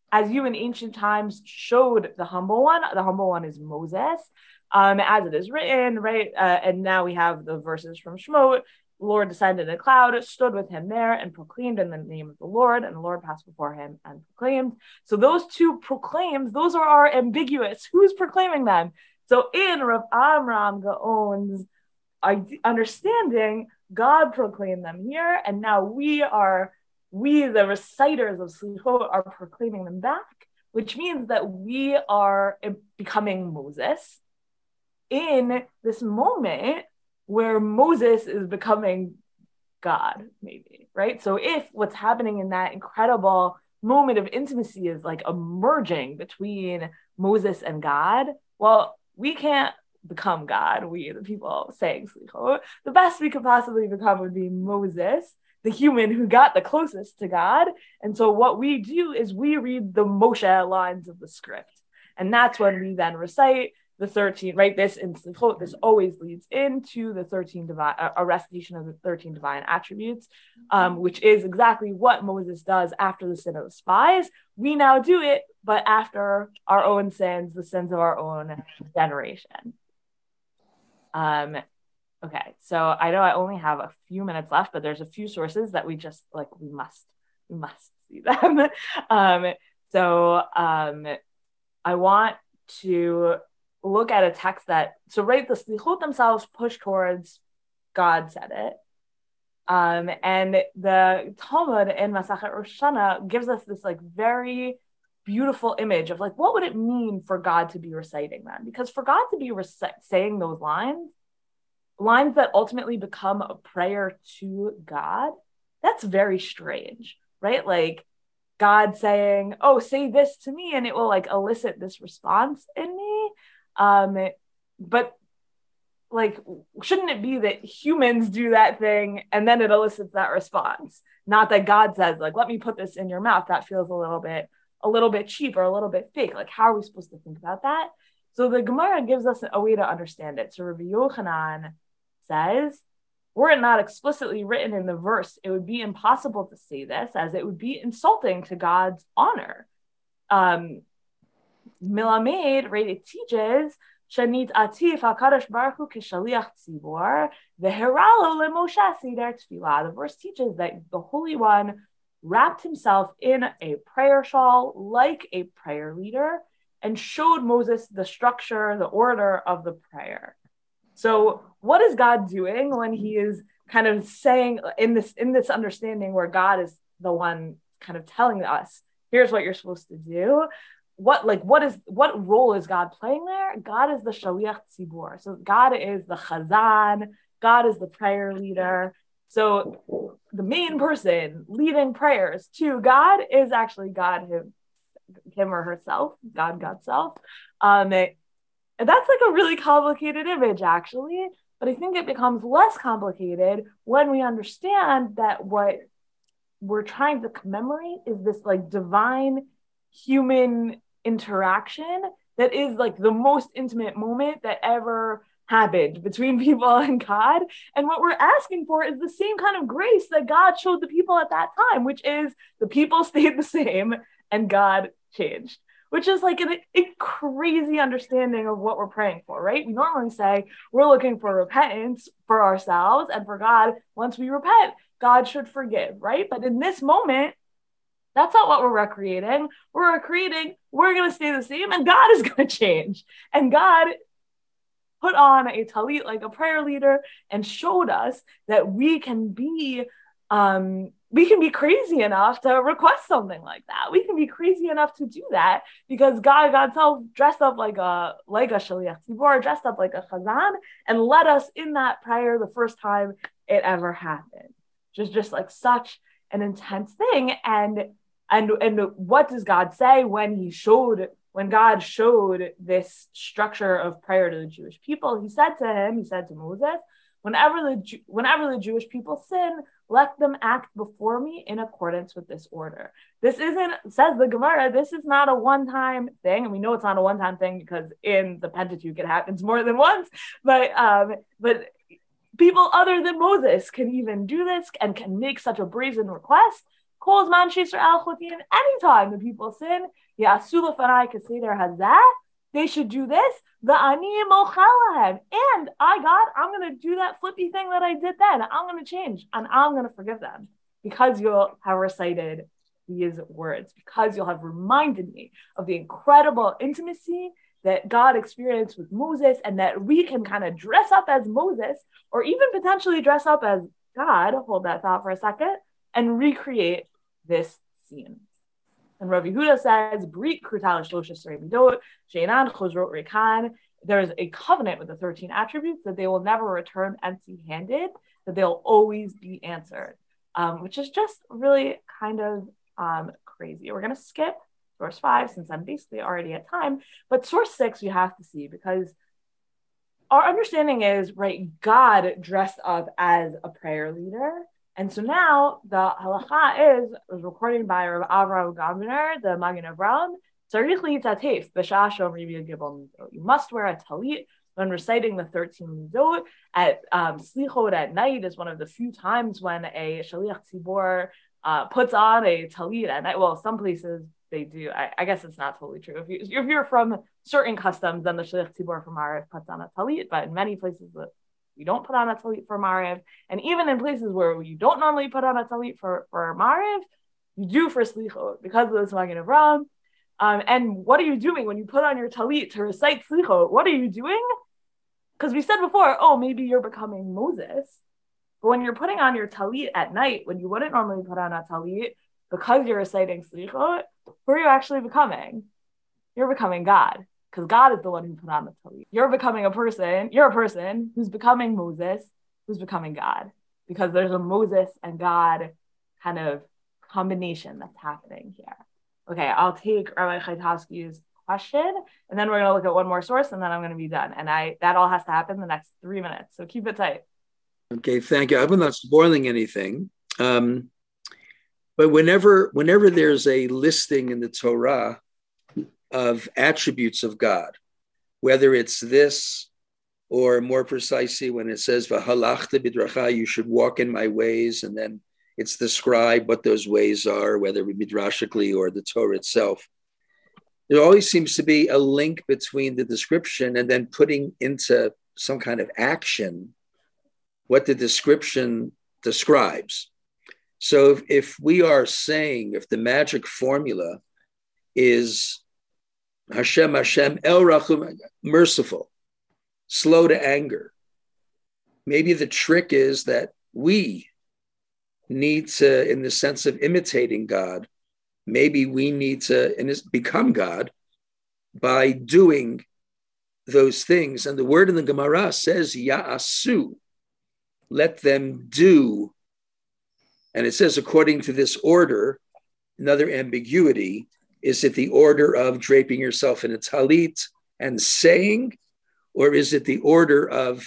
as you in ancient times showed the humble one, the humble one is Moses um, as it is written, right? Uh, and now we have the verses from Shemot. The Lord descended in a cloud, stood with him there, and proclaimed in the name of the Lord, and the Lord passed before him and proclaimed. So those two proclaims, those are, are ambiguous. Who's proclaiming them? So in Rav Amram Gaon's understanding, God proclaimed them here, and now we are, we the reciters of Slichot are proclaiming them back, which means that we are becoming Moses, in this moment where Moses is becoming God, maybe, right? So if what's happening in that incredible moment of intimacy is like emerging between Moses and God, well, we can't become God, we, the people saying Slichot. The best we could possibly become would be Moses, the human who got the closest to God. And so what we do is we read the Moshe lines of the script. And that's when we then recite the 13, right? This in Slichot, this always leads into the 13 divine, a recitation of the 13 divine attributes, um, which is exactly what Moses does after the sin of the spies. We now do it, but after our own sins, the sins of our own generation. Um, okay, so I know I only have a few minutes left, but there's a few sources that we just like, we must, we must see them. <laughs> um, so, um, I want to look at a text that, so right, the Slichot themselves push towards God said it. Um, and the Talmud in Masachet Rosh gives us this like very beautiful image of like what would it mean for God to be reciting them? Because for God to be rec- saying those lines, lines that ultimately become a prayer to God, that's very strange, right? Like God saying, "Oh, say this to me," and it will like elicit this response in me. Um, but like shouldn't it be that humans do that thing and then it elicits that response? Not that god says like let me put this in your mouth. That feels a little bit a little bit cheap or a little bit fake. Like how are we supposed to think about that? So the gemara gives us a way to understand it. So rabbi yochanan says were it not explicitly written in the verse it would be impossible to say this as it would be insulting to god's honor. Um Milamid, right, it teaches Shanit Atif Hakadosh Baruch Hu Kishaliach Tzibor VeHeralo LeMoshe Seder Tefillah. The verse teaches that the Holy One wrapped himself in a prayer shawl like a prayer leader and showed Moses the structure, the order of the prayer. So, what is God doing when He is kind of saying in this in this understanding where God is the one kind of telling us, "Here's what you're supposed to do." What like what is what role is God playing there? God is the shaliach tzibur. So God is the chazan. God is the prayer leader. So the main person leading prayers to God is actually God him, him or herself, God, God self. Um, it, and that's like a really complicated image, actually. But I think it becomes less complicated when we understand that what we're trying to commemorate is this like divine human interaction that is like the most intimate moment that ever happened between <laughs> people and God. And what we're asking for is the same kind of grace that God showed the people at that time, which is the people <laughs> stayed the same and God changed, which is like a, a crazy understanding of what we're praying for, right? We normally say we're looking for repentance for ourselves and for God. Once we repent, God should forgive, right? But in this moment, that's not what we're recreating. We're recreating, we're going to stay the same, and God is <laughs> going to change. And God put on a talit like a prayer leader and showed us that we can be um we can be crazy enough to request something like that. We can be crazy enough to do that because God God self dressed up like a like a shaliach tzibor, dressed up like a chazan, and led us in that prayer the first time it ever happened. Just just like such an intense thing. And and and what does god say when he showed when god showed this structure of prayer to the jewish people? He said to him he said to moses whenever the whenever the jewish people sin let them act before me in accordance with this order. This isn't says the gemara this is not a one-time thing. And we know it's not a one-time thing because in the pentateuch it happens more than once. But um but people other than moses can even do this and can make such a brazen request calls man Yisrael Chotim anytime the people sin, Yasu Lefanai Kaseder Hazah, they should do this. The ani mochalahem. And I God, I'm gonna do that flippy thing that I did then. I'm gonna change and I'm gonna forgive them because you'll have recited these words, because you'll have reminded me of the incredible intimacy that God experienced with Moses, and that we can kind of dress up as Moses, or even potentially dress up as God. Hold that thought for a second and recreate this scene. And Rav Yehuda says, Brit Krutal Midot, Sheinan Chosrot Rekan. There is a covenant with the 13 attributes that they will never return empty handed, that they'll always be answered, um, which is just really kind of um, crazy. We're going to skip source five since I'm basically already at time, but source six you have to see because our understanding is, right, God dressed up as a prayer leader and so now the halacha is, was recorded by Rav Avraham Gombiner, the Magen Avraham. You must wear a talit when reciting the 13 midot. At um, slichot at night is one of the few times when a shaliach tzibor uh, puts on a talit at night. Well, some places they do. I, I, guess it's not totally true. If, you, if you're from certain customs, then the shaliach tzibor from Arif puts on a talit. But in many places, you don't put on a talit for Mariv. And even in places where you don't normally put on a talit for, for Mariv, you do for Slichot because of this Magen Avraham. Um, and what are you doing when you put on your talit to recite slichot? What are you doing? Because we said before, oh, maybe you're becoming Moses. But when you're putting on your talit at night, when you wouldn't normally put on a talit, because you're reciting slichot, who are you actually becoming? You're becoming God, because God is the one who put on the talit. You're becoming a person. You're a person who's becoming Moses, who's becoming God, because there's a Moses and God kind of combination that's happening here. Okay, I'll take Rabbi Chaitovsky's question, and then we're gonna look at one more source, and then I'm gonna be done. And I that all has to happen in the next three minutes. So keep it tight. Okay, thank you. I'm not spoiling anything. Um, but whenever whenever there's a listing in the Torah of attributes of God, whether it's this or more precisely when it says "V'halachta bidracha," you should walk in my ways, and then it's described what those ways are, whether midrashically or the Torah itself. There always seems to be a link between the description and then putting into some kind of action what the description describes. So if, if we are saying, if the magic formula is Hashem, Hashem, El Rachum, merciful, slow to anger, maybe the trick is that we need to, in the sense of imitating God, maybe we need to become God by doing those things. And the word in the Gemara says, Ya'asu, let them do. And it says, according to this order, another ambiguity is it the order of draping yourself in a talit and saying, or is it the order of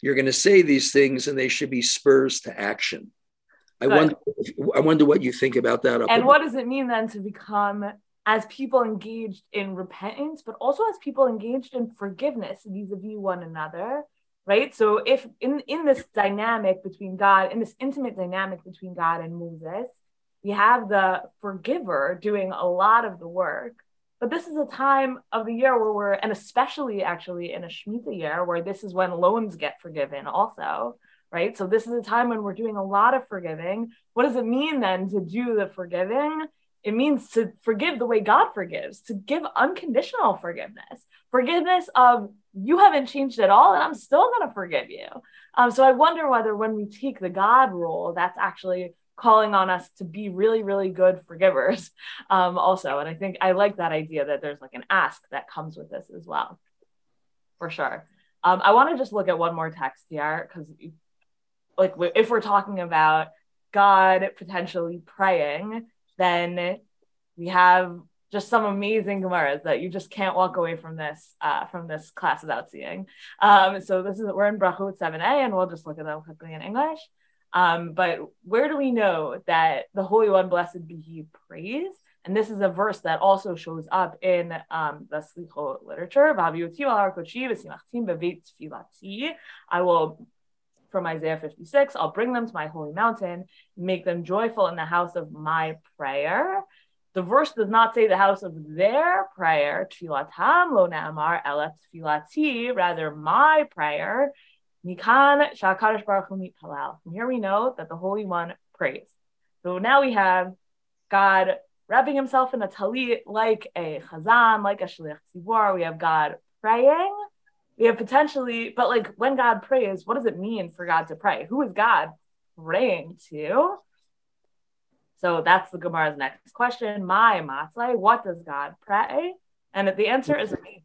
you're going to say these things and they should be spurs to action? I wonder. I wonder what you think about that. And what does it mean then to become as people engaged in repentance, but also as people engaged in forgiveness vis-a-vis one another, right? So if in in this dynamic between God, in this intimate dynamic between God and Moses, we have the forgiver doing a lot of the work. But this is a time of the year where we're, and especially actually in a Shemitah year, where this is when loans get forgiven also right? So this is a time when we're doing a lot of forgiving. What does it mean then to do the forgiving? It means to forgive the way God forgives, to give unconditional forgiveness, forgiveness of you haven't changed at all, and I'm still going to forgive you. Um, so I wonder whether when we take the God role, that's actually calling on us to be really, really good forgivers, <laughs> um, also. And I think I like that idea that there's like an ask that comes with this as well, for sure. Um, I want to just look at one more text here because like if we're talking about God potentially praying, then we have just some amazing gemaras that you just can't walk away from this uh, from this class without seeing. Um, so this is we're in Brachot 7a, and we'll just look at them quickly in English. Um, but where do we know that the Holy One, blessed be He, prays? And this is a verse that also shows up in um, the Slichot literature. I will from Isaiah 56. I'll bring them to my holy mountain, make them joyful in the house of my prayer. The verse does not say the house of their prayer, tfilatam lo elat tfilati, rather my prayer. Nikan shakadosh baruch hu From here we know that the Holy One prays. So now we have God wrapping himself in a talit like a chazan, like a shliach tzibor. We have God praying we have potentially, but like when God prays, what does it mean for God to pray? Who is God praying to? So that's the Gemara's next question. My matzai, what does God pray? And the answer is amazing.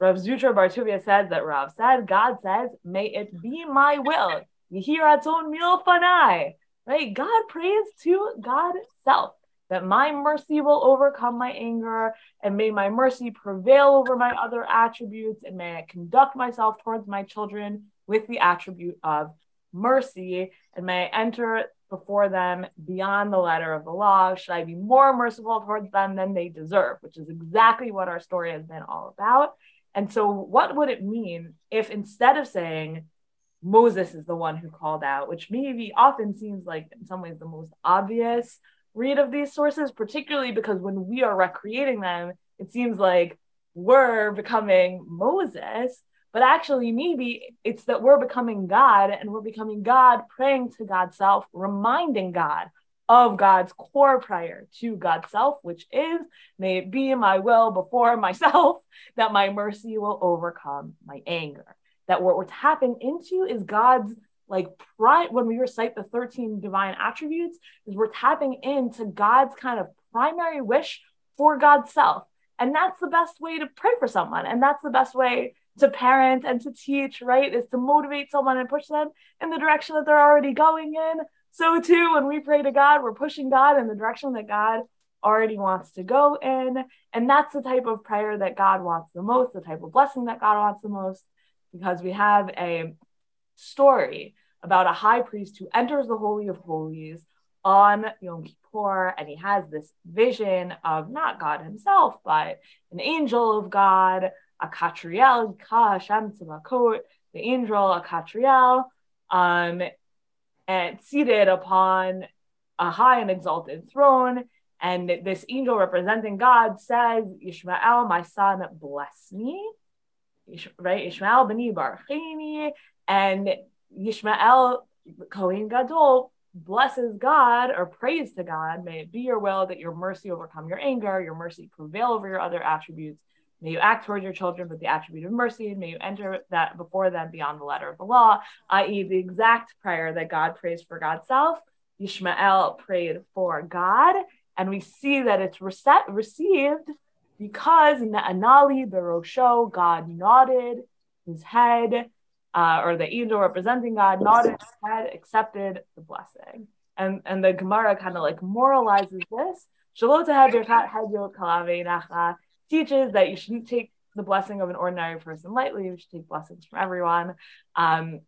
Rav Zutra bar Tuvia says that Rav said, God says, may it be my will. Yihiraton milfanai. Right? God prays to God self that my mercy will overcome my anger, and may my mercy prevail over my other attributes, and may I conduct myself towards my children with the attribute of mercy, and may I enter before them beyond the letter of the law. Should I be more merciful towards them than they deserve, which is exactly what our story has been all about. And so, what would it mean if instead of saying, Moses is the one who called out, which maybe often seems like in some ways the most obvious read of these sources, particularly because when we are recreating them, it seems like we're becoming Moses, but actually, maybe it's that we're becoming God and we're becoming God, praying to God's self, reminding God of God's core prayer to God's self, which is, may it be my will before myself <laughs> that my mercy will overcome my anger. That what we're tapping into is God's like pri- when we recite the 13 divine attributes, is we're tapping into God's kind of primary wish for God's self. And that's the best way to pray for someone. And that's the best way to parent and to teach, right? Is to motivate someone and push them in the direction that they're already going in. So, too, when we pray to God, we're pushing God in the direction that God already wants to go in. And that's the type of prayer that God wants the most, the type of blessing that God wants the most, because we have a story about a high priest who enters the Holy of Holies on Yom Kippur, and he has this vision of not God himself, but an angel of God, Akatriel, Ka Hashem Tzavakot, the angel, Akatriel, um, and seated upon a high and exalted throne. And this angel representing God says, Ishmael, my son, bless me. Right? Ishmael, bani barchini. And Yishmael, Kohen Gadol, blesses God or prays to God, may it be your will that your mercy overcome your anger, your mercy prevail over your other attributes. May you act towards your children with the attribute of mercy, and may you enter that before them beyond the letter of the law, i.e., the exact prayer that God prays for God's self. Yishmael prayed for God, and we see that it's rece- received because in the Anali, the Rosho, God nodded his head uh, or the angel representing God nodded his head, accepted the blessing. And, and the Gemara kind of like moralizes this. Teaches that you shouldn't take the blessing of an ordinary person lightly. You should take blessings from everyone. Um,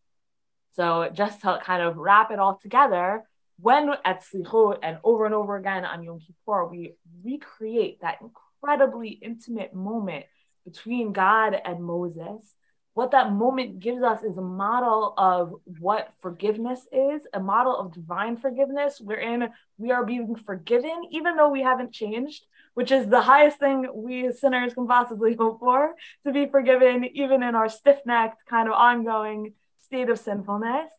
so just to kind of wrap it all together, when at Slichot and over and over again on Yom Kippur, we recreate that incredibly intimate moment between God and Moses what that moment gives us is a model of what forgiveness is, a model of divine forgiveness, wherein we are being forgiven, even though we haven't changed, which is the highest thing we as sinners can possibly <laughs> hope for to be forgiven, even in our stiff necked, kind of ongoing state of sinfulness.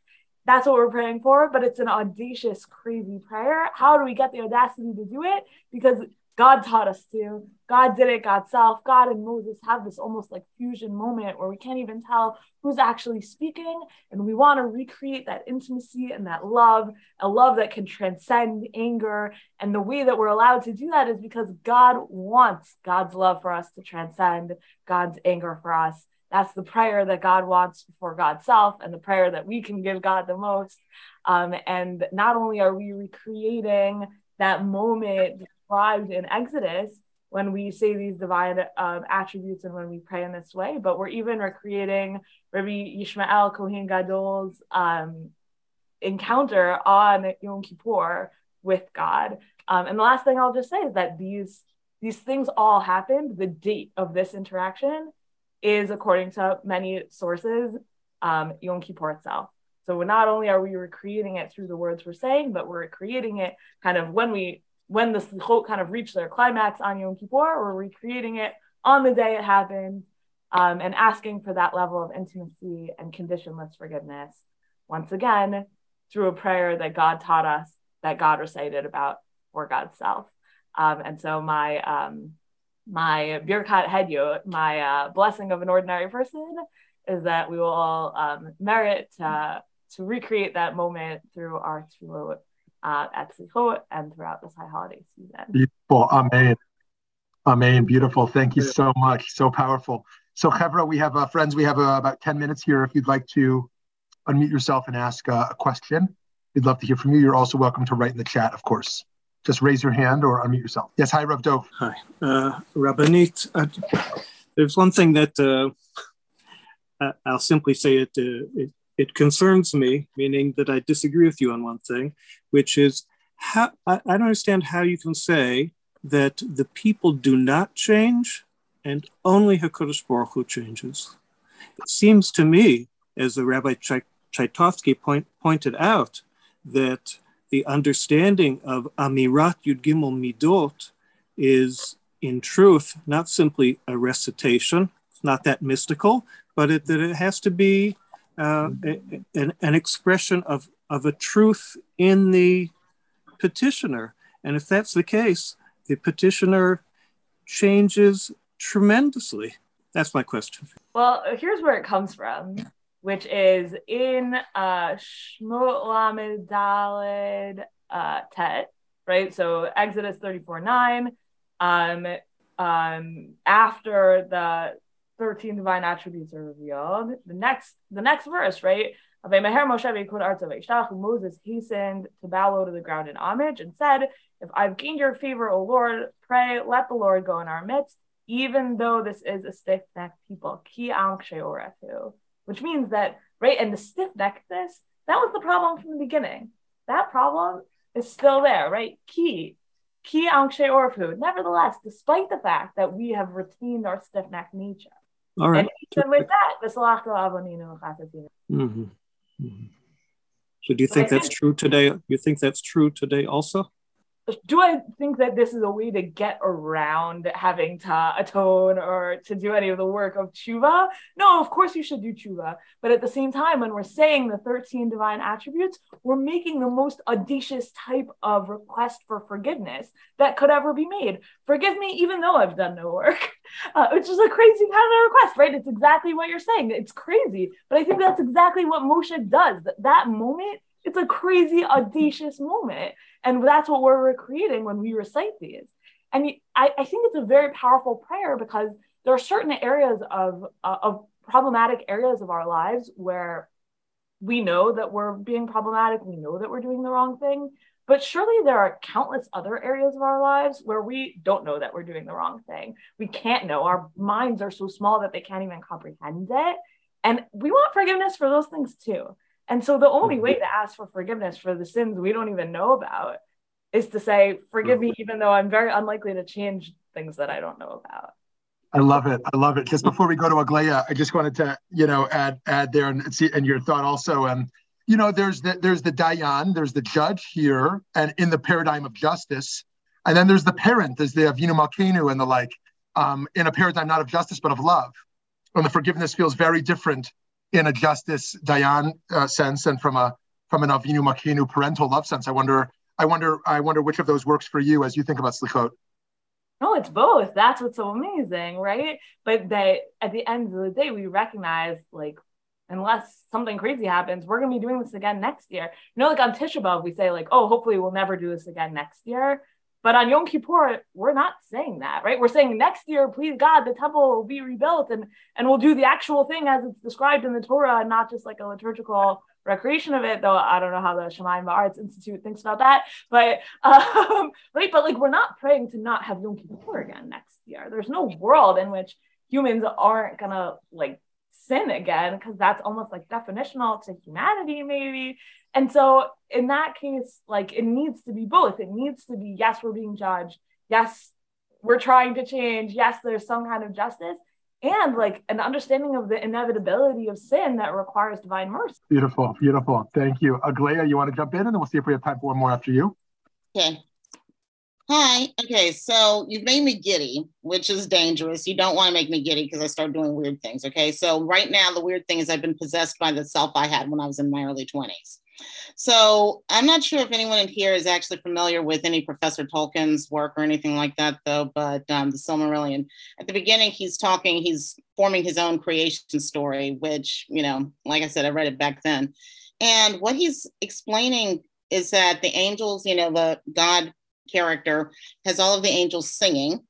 That's what we're praying for, but it's an audacious, crazy prayer. How do we get the audacity to do it? Because God taught us to. God did it, God self. God and Moses have this almost like fusion moment where we can't even tell who's actually speaking. And we want to recreate that intimacy and that love, a love that can transcend anger. And the way that we're allowed to do that is because God wants God's love for us to transcend God's anger for us. That's the prayer that God wants for God's self and the prayer that we can give God the most. Um, and not only are we recreating that moment described in Exodus when we say these divine um, attributes and when we pray in this way, but we're even recreating Rabbi Yishmael Kohen Gadol's um, encounter on Yom Kippur with God. Um, and the last thing I'll just say is that these these things all happened. The date of this interaction is, according to many sources, um, Yom Kippur itself. So not only are we recreating it through the words we're saying, but we're creating it kind of when we when the slichot kind of reach their climax on Yom Kippur, we're recreating it on the day it happened um, and asking for that level of intimacy and conditionless forgiveness. Once again, through a prayer that God taught us, that God recited about for God's self. Um, and so my um, my birkat hedyu, my uh, blessing of an ordinary person, is that we will all um, merit to, to recreate that moment through our tefillot uh, at Slichot and throughout this high holiday season. Beautiful. Amen. Amen. Beautiful. Thank you so much. So powerful. So, Chevra, we have uh, friends, we have uh, about 10 minutes here. If you'd like to unmute yourself and ask uh, a question, we'd love to hear from you. You're also welcome to write in the chat, of course. Just raise your hand or unmute yourself. Yes, hi, Rav Dov. Hi. Uh, Rabbanit, uh, there's one thing that uh, I'll simply say it, uh, it it concerns me, meaning that I disagree with you on one thing, which is how I, I don't understand how you can say that the people do not change and only Hakadosh Baruch Hu changes. It seems to me, as the Rabbi Ch- Chaitovsky point, pointed out, that the understanding of Amirat Yud Gimel Midot is, in truth, not simply a recitation. It's not that mystical, but it, that it has to be uh, an, an, expression of, of a truth in the petitioner. And if that's the case, the petitioner changes tremendously. That's my question. Well, here's where it comes from, which is in uh, Shmot Lamed Daled uh, Tet, right? So Exodus 34 9. Um, um, after the 13 divine attributes are revealed, the next the next verse, right? Moses hastened to bow low to the ground in homage and said, If I've gained your favor, O Lord, pray, let the Lord go in our midst, even though this is a stiff necked people. Which means that, right, and the stiff neckedness, that was the problem from the beginning. That problem is still there, right? Ki, ki ankshe orfu. Nevertheless, despite the fact that we have retained our stiff necked nature. All right. And even with that, mm-hmm. mm-hmm. So do you think that's true today? You think that's true today also? Do I think that this is a way to get around having to atone or to do any of the work of tshuva? No, of course you should do tshuva. But at the same time, when we're saying the 13 divine attributes, we're making the most audacious type of request for forgiveness that could ever be made. Forgive me, even though I've done no work, <laughs> uh, which is a crazy kind of request, right? It's exactly what you're saying. It's crazy. But I think that's exactly what Moshe does. That, that moment it's a crazy, audacious moment. And that's what we're recreating when we recite these. And I, I think it's a very powerful prayer because there are certain areas of, uh, of problematic areas of our lives where we know that we're being problematic, we know that we're doing the wrong thing. But surely there are countless other areas of our lives where we don't know that we're doing the wrong thing. We can't know. Our minds are so small that they can't even comprehend it. And we want forgiveness for those things too. And so the only way to ask for forgiveness for the sins we don't even know about is to say, Forgive me, even though I'm very unlikely to change things that I don't know about. I love it. I love it. Just before we go to Aglaia, I just wanted to, you know, add add there and see and your thought also. And you know, there's the there's the Dayan, there's the judge here, and in the paradigm of justice, and then there's the parent, there's the Avinu Malkeinu and the like, um, in a paradigm not of justice but of love. And the forgiveness feels very different in a justice Dayan uh, sense and from a from an Avinu Malkeinu parental love sense. I wonder, I wonder, I wonder which of those works for you as you think about slichot. No, it's both. That's what's so amazing, right? But that at the end of the day, we recognize like unless something crazy happens, we're gonna be doing this again next year. You know, like on Tisha B'av, we say like, oh, hopefully we'll never do this again next year. But on Yom Kippur, we're not saying that, right? We're saying next year, please God, the temple will be rebuilt and and we'll do the actual thing as it's described in the Torah, and not just like a liturgical recreation of it. Though I don't know how the Shemayim Arts Institute thinks about that, but <laughs> um, right, but like we're not praying to not have Yom Kippur again next year. There's no world in which humans aren't gonna like sin again because that's almost like definitional to humanity maybe and so in that case, like it needs to be both. It needs to be, yes, we're being judged. Yes, we're trying to change. Yes, there's some kind of justice and like an understanding of the inevitability of sin that requires divine mercy. Beautiful, beautiful. Thank you. Aglaia, you want to jump in and then we'll see if we have time for one more after you. Okay. Hi. Okay, so you've made me giddy, which is dangerous. You don't want to make me giddy because I start doing weird things. Okay, so right now, the weird thing is I've been possessed by the self I had when I was in my early 20s. So I'm not sure if anyone in here is actually familiar with any Professor Tolkien's work or anything like that, though. But um, the Silmarillion, at the beginning, he's talking, he's forming his own creation story, which, you know, like I said, I read it back then. And what he's explaining is that the angels, you know, the God character has all of the angels singing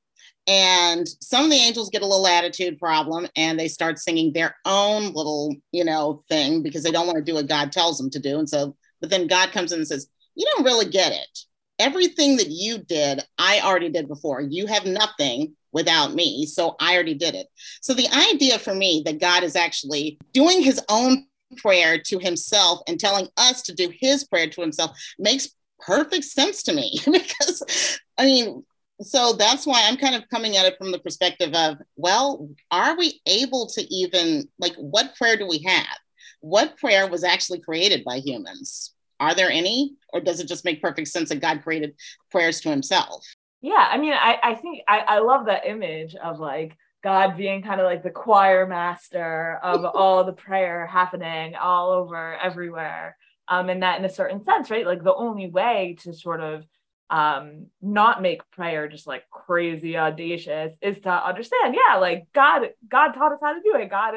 and some of the angels get a little attitude problem and they start singing their own little you know thing because they don't want to do what god tells them to do. And so but then god comes in and says you don't really get it. Everything that you did i already did before. You have nothing without me so i already did it. So the idea for me that god is actually doing his own prayer to himself and telling us to do his prayer to himself makes perfect sense to me <laughs> because i mean so that's why I'm kind of coming at it from the perspective of, well, are we able to even, like, what prayer do we have? What prayer was actually created by humans? Are there any? Or does it just make perfect sense that God created prayers to himself? Yeah, I mean, I, I think I, I love that image of like God being kind of like the choir master of <laughs> all the prayer happening all over everywhere. Um, and that in a certain sense, right? Like the only way to sort of um, not make prayer just like crazy audacious is to understand, yeah, like God, God taught us how to do it. God,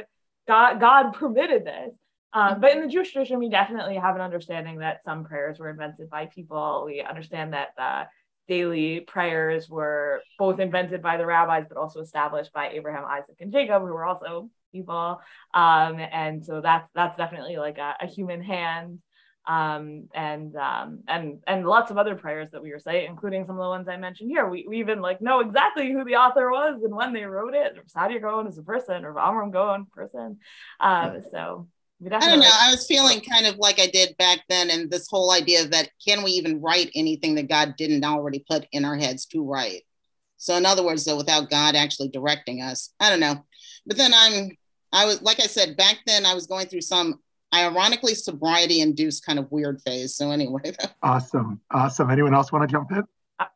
God, God permitted this. Um, but in the Jewish tradition, we definitely have an understanding that some prayers were invented by people. We understand that the daily prayers were both invented by the rabbis, but also established by Abraham, Isaac, and Jacob, who were also people. Um, and so that's that's definitely like a, a human hand um, and um, and and lots of other prayers that we recite, including some of the ones I mentioned here. We, we even like know exactly who the author was and when they wrote it. Saadia Gaon is a person, or Amram Gaon person. Um, so I don't know. I was feeling kind of like I did back then, and this whole idea that can we even write anything that God didn't already put in our heads to write? So, in other words, though, without God actually directing us, I don't know. But then I'm, I was like I said back then, I was going through some ironically sobriety induced kind of weird phase. So anyway. <laughs> awesome. Awesome. Anyone else want to jump in?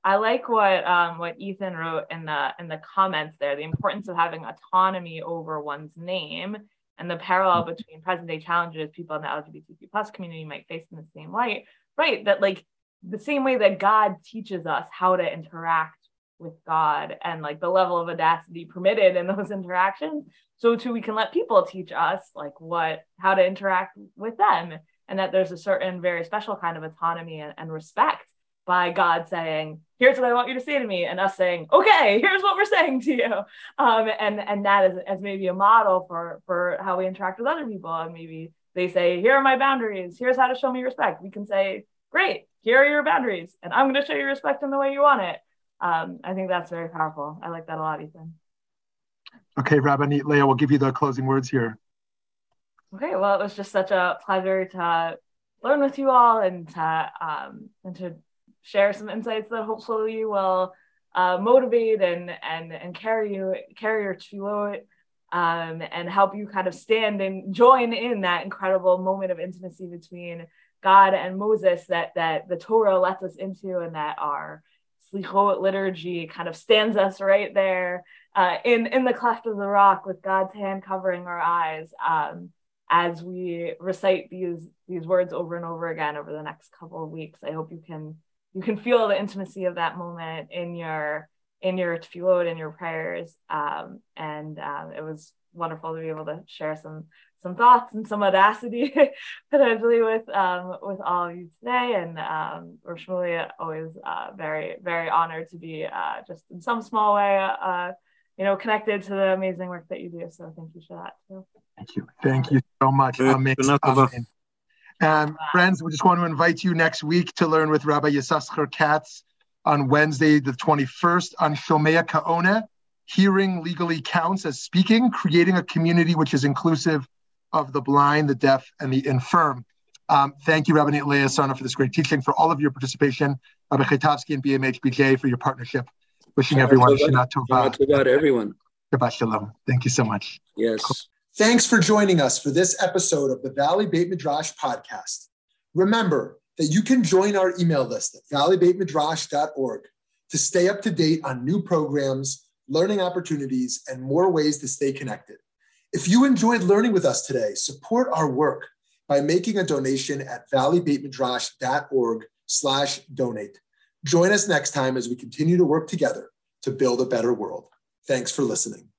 I like what um, what Ethan wrote in the in the comments there. The importance of having autonomy over one's name and the parallel between present day challenges people in the LGBTQ plus community might face in the same light. Right. That like the same way that God teaches us how to interact with God and like the level of audacity permitted in <laughs> those interactions, so too we can let people teach us like what how to interact with them and that there's a certain very special kind of autonomy and, and respect by god saying here's what i want you to say to me and us saying okay <laughs> here's what we're saying to you. Um, and and that is as maybe a model for for how we interact with other people. And maybe they say here are my boundaries. Here's how to show me respect. We can say great here are your boundaries and i'm going to show you respect in the way you want it um, i think that's very powerful. I like that a lot ethan. Okay, Rabbi Leah, we'll give you the closing words here. Okay, well, it was just such a pleasure to learn with you all and to um, and to share some insights that hopefully will uh, motivate and and and carry you carry your tefillot um, and help you kind of stand and join in that incredible moment of intimacy between God and Moses that that the Torah lets us into and that our slichot liturgy kind of stands us right there uh, in in the cleft of the rock with God's hand covering our eyes um, as we recite these these words over and over again over the next couple of weeks. I hope you can you can feel the intimacy of that moment in your in your tefillot in your prayers. Um, and um, it was wonderful to be able to share some some thoughts and some audacity <laughs> potentially with um, with all of you today. And um, we're truly always uh, very very honored to be uh, just in some small way. Uh, you know, connected to the amazing work that you do. So thank you for that too. Thank you. Thank you so much. And friends, we just want to invite you next week to learn with Rabbi Yisachar Katz on Wednesday, the 21st, on Shomea Kaona. Hearing legally counts as speaking, creating a community which is inclusive of the blind, the deaf, and the infirm. Um, thank you, Rabbi Leah Sarna, for this great teaching, for all of your participation, Rabbi Chaitovsky and BMHBJ for your partnership. Wishing everyone Shana Tova. Tova to everyone. Shabbat Shalom. Thank you so much. Yes. Thanks for joining us for this episode of the Valley Beit Midrash podcast. Remember that you can join our email list at valleybeitmidrash.org to stay up to date on new programs, learning opportunities, and more ways to stay connected. If you enjoyed learning with us today, support our work by making a donation at valleybeitmidrash.org slash donate. Join us next time as we continue to work together to build a better world. Thanks for listening.